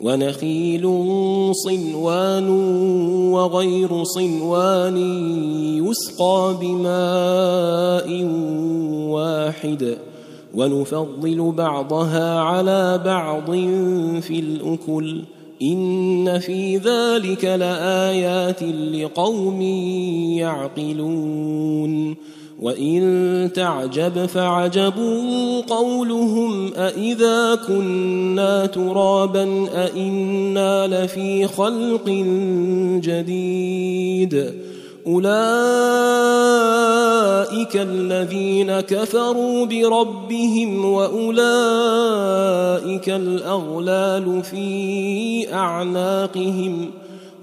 ونخيل صنوان وغير صنوان يسقى بماء واحد ونفضل بعضها على بعض في الأكل. إن في ذلك لآيات لقوم يعقلون. وان تعجب فعجب قولهم أإذا كنا ترابا أإنا لفي خلق جديد اولئك الذين كفروا بربهم واولئك الاغلال في اعناقهم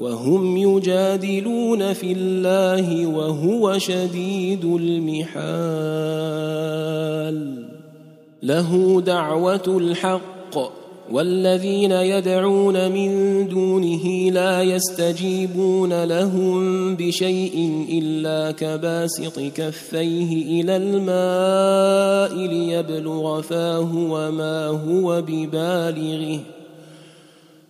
وهم يجادلون في الله وهو شديد المحال. له دعوة الحق والذين يدعون من دونه لا يستجيبون لهم بشيء إلا كباسط كفيه إلى الماء ليبلغ فاه وما هو ببالغه.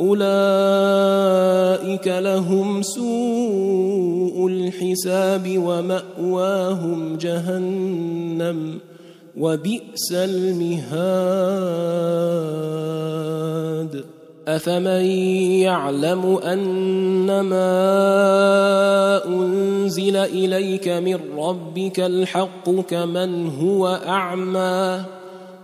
أولئك لهم سوء الحساب ومأواهم جهنم وبئس المهاد. أفمن يعلم أنما أنزل إليك من ربك الحق كمن هو أعمى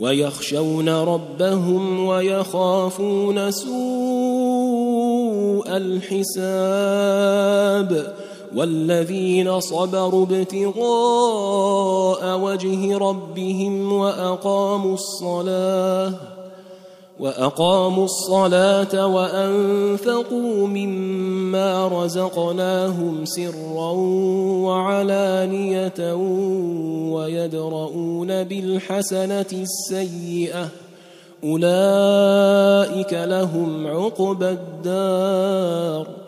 ويخشون ربهم ويخافون سوء الحساب والذين صبروا ابتغاء وجه ربهم وأقاموا الصلاة وأقاموا الصلاة وأنفقوا مما رزقناهم سرا وعلانية ويدرؤون بالحسنة السيئة. أولئك لهم عقبى الدار.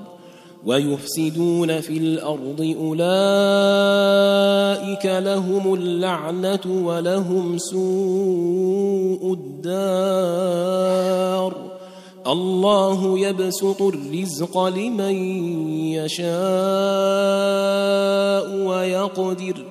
ويفسدون في الأرض أولئك لهم اللعنة ولهم سوء الدار. الله يبسط الرزق لمن يشاء ويقدر.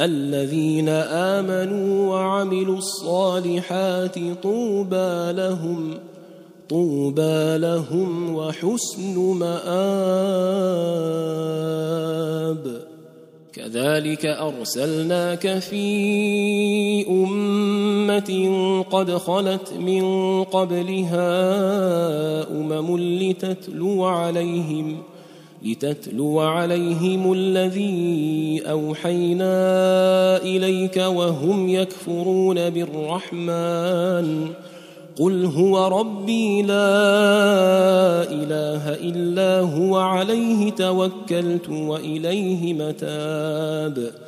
الذين آمنوا وعملوا الصالحات طوبى لهم طوبى لهم وحسن مآب. كذلك أرسلناك في أمة قد خلت من قبلها أمم لتتلو عليهم لتتلو عليهم الذي أوحينا إليك وهم يكفرون بالرحمن. قل هو ربي لا إله إلا هو عليه توكلت وإليه متاب.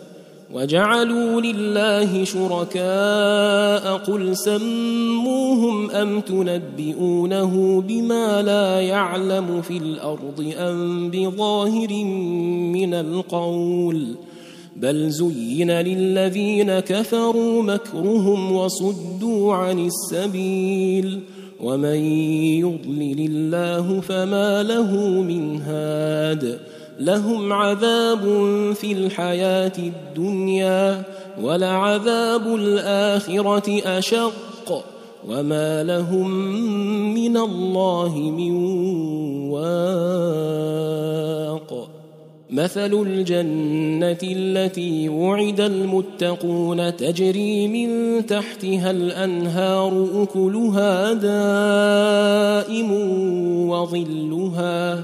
وجعلوا لله شركاء قل سموهم أم تنبئونه بما لا يعلم في الأرض أم بظاهر من القول بل زين للذين كفروا مكرهم وصدوا عن السبيل ومن يضلل الله فما له من هاد لهم عذاب في الحياة الدنيا ولعذاب الآخرة أشق وما لهم من الله من واق. مثل الجنة التي وعد المتقون تجري من تحتها الأنهار أكلها دائم وظلها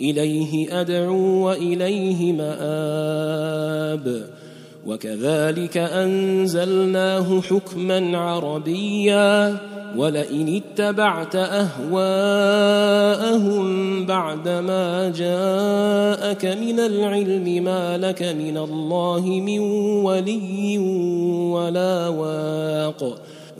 إليه أدعو وإليه مآب. وكذلك أنزلناه حكما عربيا ولئن اتبعت أهواءهم بعدما جاءك من العلم ما لك من الله من ولي ولا واق.